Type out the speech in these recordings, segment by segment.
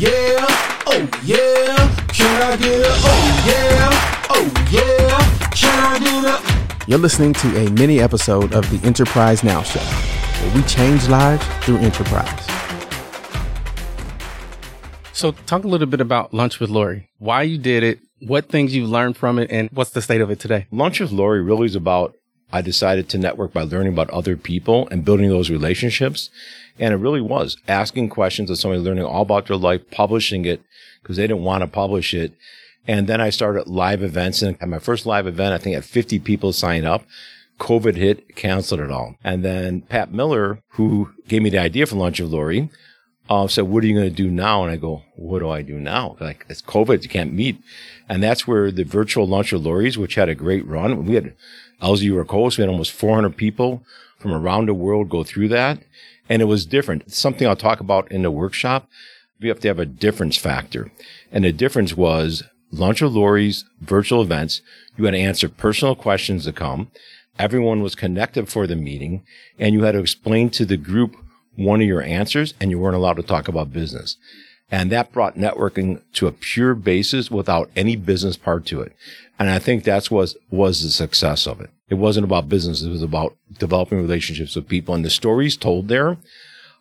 Yeah, oh yeah, can I get a oh yeah, oh yeah, can I get a You're listening to a mini episode of the Enterprise Now Show, where we change lives through enterprise. So, talk a little bit about Lunch with Lori, why you did it, what things you've learned from it, and what's the state of it today. Lunch with Lori really is about I decided to network by learning about other people and building those relationships. And it really was asking questions of somebody, learning all about their life, publishing it because they didn't want to publish it. And then I started live events and at my first live event, I think I had 50 people sign up. COVID hit, canceled it all. And then Pat Miller, who gave me the idea for Lunch of Lori, uh, said, what are you going to do now? And I go, what do I do now? Like it's COVID, you can't meet. And that's where the virtual lunch with Lori's, which had a great run. We had LZ Rocos. We had almost 400 people from around the world go through that. And it was different. It's something I'll talk about in the workshop. We have to have a difference factor. And the difference was Lunch with Lori's virtual events. You had to answer personal questions to come. Everyone was connected for the meeting and you had to explain to the group one of your answers and you weren't allowed to talk about business. And that brought networking to a pure basis without any business part to it. And I think that's was, was the success of it. It wasn't about business. It was about developing relationships with people and the stories told there.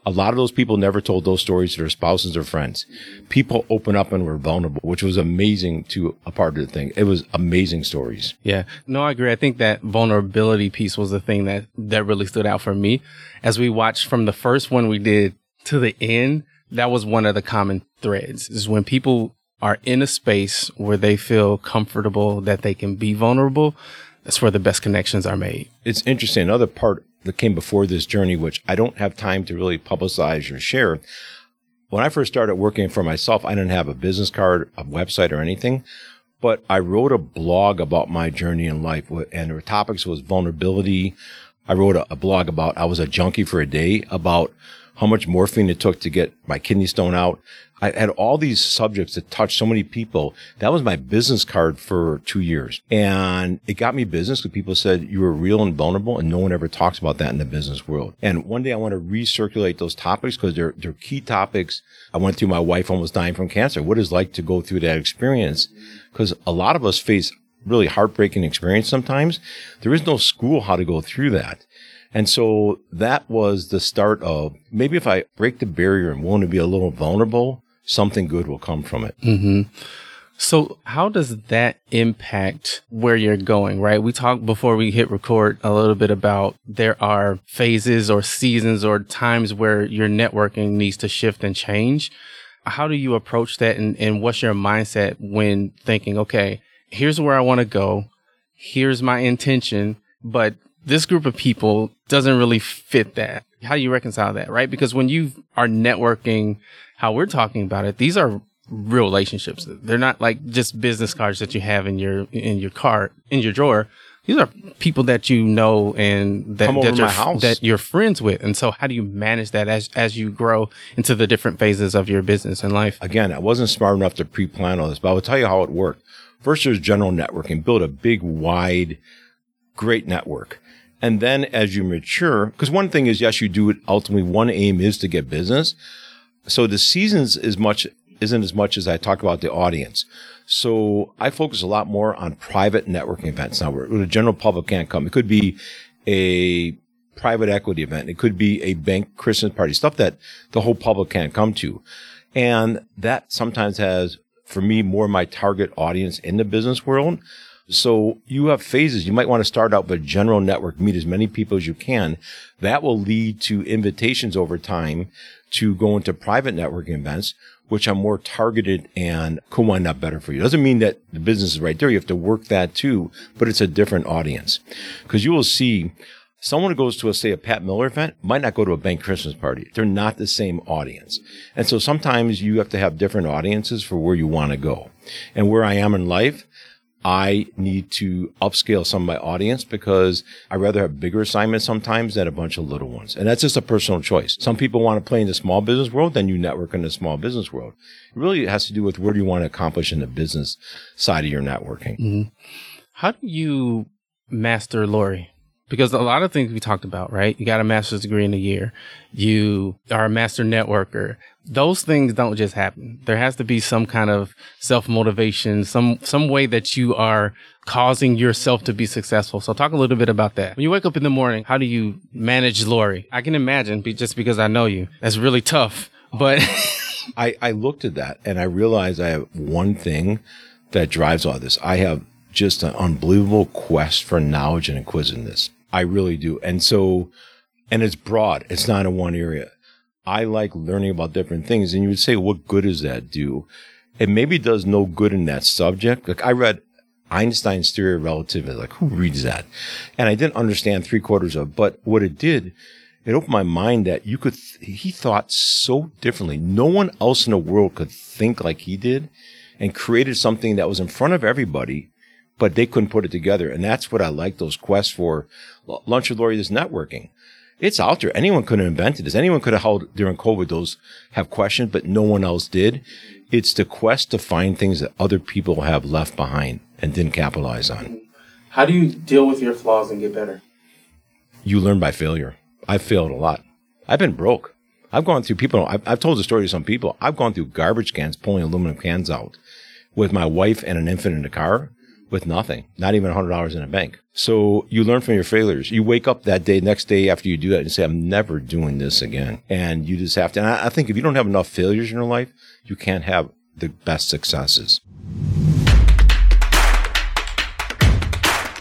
A lot of those people never told those stories to their spouses or friends. People open up and were vulnerable, which was amazing to a part of the thing. It was amazing stories. Yeah. No, I agree. I think that vulnerability piece was the thing that, that really stood out for me. As we watched from the first one we did to the end, that was one of the common threads is when people are in a space where they feel comfortable that they can be vulnerable. That's where the best connections are made. It's interesting. Another part that came before this journey, which I don't have time to really publicize or share. When I first started working for myself, I didn't have a business card, a website or anything, but I wrote a blog about my journey in life and the topics was vulnerability. I wrote a, a blog about I was a junkie for a day about how much morphine it took to get my kidney stone out. I had all these subjects that touched so many people. That was my business card for two years. And it got me business because people said you were real and vulnerable and no one ever talks about that in the business world. And one day I want to recirculate those topics because they're, they're key topics. I went through my wife almost dying from cancer. What is like to go through that experience? Because a lot of us face really heartbreaking experience sometimes. There is no school how to go through that. And so that was the start of maybe if I break the barrier and want to be a little vulnerable, something good will come from it. Mm-hmm. So how does that impact where you're going, right? We talked before we hit record a little bit about there are phases or seasons or times where your networking needs to shift and change. How do you approach that? And, and what's your mindset when thinking, okay, here's where I want to go. Here's my intention, but this group of people doesn't really fit that. How do you reconcile that, right? Because when you are networking, how we're talking about it, these are real relationships. They're not like just business cards that you have in your in your cart in your drawer. These are people that you know and that, that you're, that you're friends with. And so how do you manage that as as you grow into the different phases of your business and life? Again, I wasn't smart enough to pre-plan all this, but I will tell you how it worked. First, there's general networking. Build a big, wide, great network. And then as you mature, because one thing is, yes, you do it. Ultimately, one aim is to get business. So the seasons is much, isn't as much as I talk about the audience. So I focus a lot more on private networking events now where the general public can't come. It could be a private equity event. It could be a bank Christmas party, stuff that the whole public can't come to. And that sometimes has, for me, more my target audience in the business world. So you have phases. You might want to start out with a general network, meet as many people as you can. That will lead to invitations over time to go into private networking events, which are more targeted and could wind up better for you. Doesn't mean that the business is right there. You have to work that too, but it's a different audience because you will see Someone who goes to a, say, a Pat Miller event might not go to a bank Christmas party. They're not the same audience. And so sometimes you have to have different audiences for where you want to go. And where I am in life, I need to upscale some of my audience because I rather have bigger assignments sometimes than a bunch of little ones. And that's just a personal choice. Some people want to play in the small business world, then you network in the small business world. It really has to do with what do you want to accomplish in the business side of your networking. Mm-hmm. How do you master Lori? Because a lot of things we talked about, right? You got a master's degree in a year. You are a master networker. Those things don't just happen. There has to be some kind of self motivation, some, some way that you are causing yourself to be successful. So talk a little bit about that. When you wake up in the morning, how do you manage Lori? I can imagine just because I know you, that's really tough, but I, I looked at that and I realized I have one thing that drives all this. I have just an unbelievable quest for knowledge and inquisitiveness. I really do. And so, and it's broad. It's not in one area. I like learning about different things. And you would say, what good does that do? It maybe does no good in that subject. Like I read Einstein's theory of relativity. Like who reads that? And I didn't understand three quarters of, but what it did, it opened my mind that you could, th- he thought so differently. No one else in the world could think like he did and created something that was in front of everybody but they couldn't put it together. And that's what I like those quests for. Lunch with Lori, this networking. It's out there. Anyone could have invented this. Anyone could have held during COVID those have questions, but no one else did. It's the quest to find things that other people have left behind and didn't capitalize on. How do you deal with your flaws and get better? You learn by failure. I've failed a lot. I've been broke. I've gone through people. I've, I've told the story to some people. I've gone through garbage cans, pulling aluminum cans out with my wife and an infant in the car with nothing, not even $100 in a bank. So you learn from your failures. You wake up that day, next day after you do that and say, I'm never doing this again. And you just have to. And I, I think if you don't have enough failures in your life, you can't have the best successes.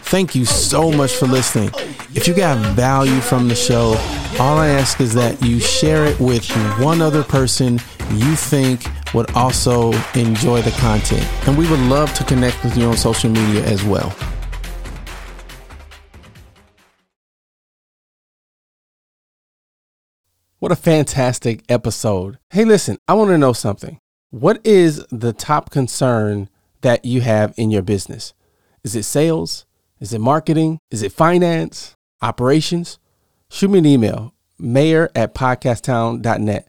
Thank you so much for listening. If you got value from the show, all I ask is that you share it with one other person you think would also enjoy the content. And we would love to connect with you on social media as well. What a fantastic episode. Hey, listen, I want to know something. What is the top concern that you have in your business? Is it sales? Is it marketing? Is it finance? Operations? Shoot me an email, mayor at podcasttown.net.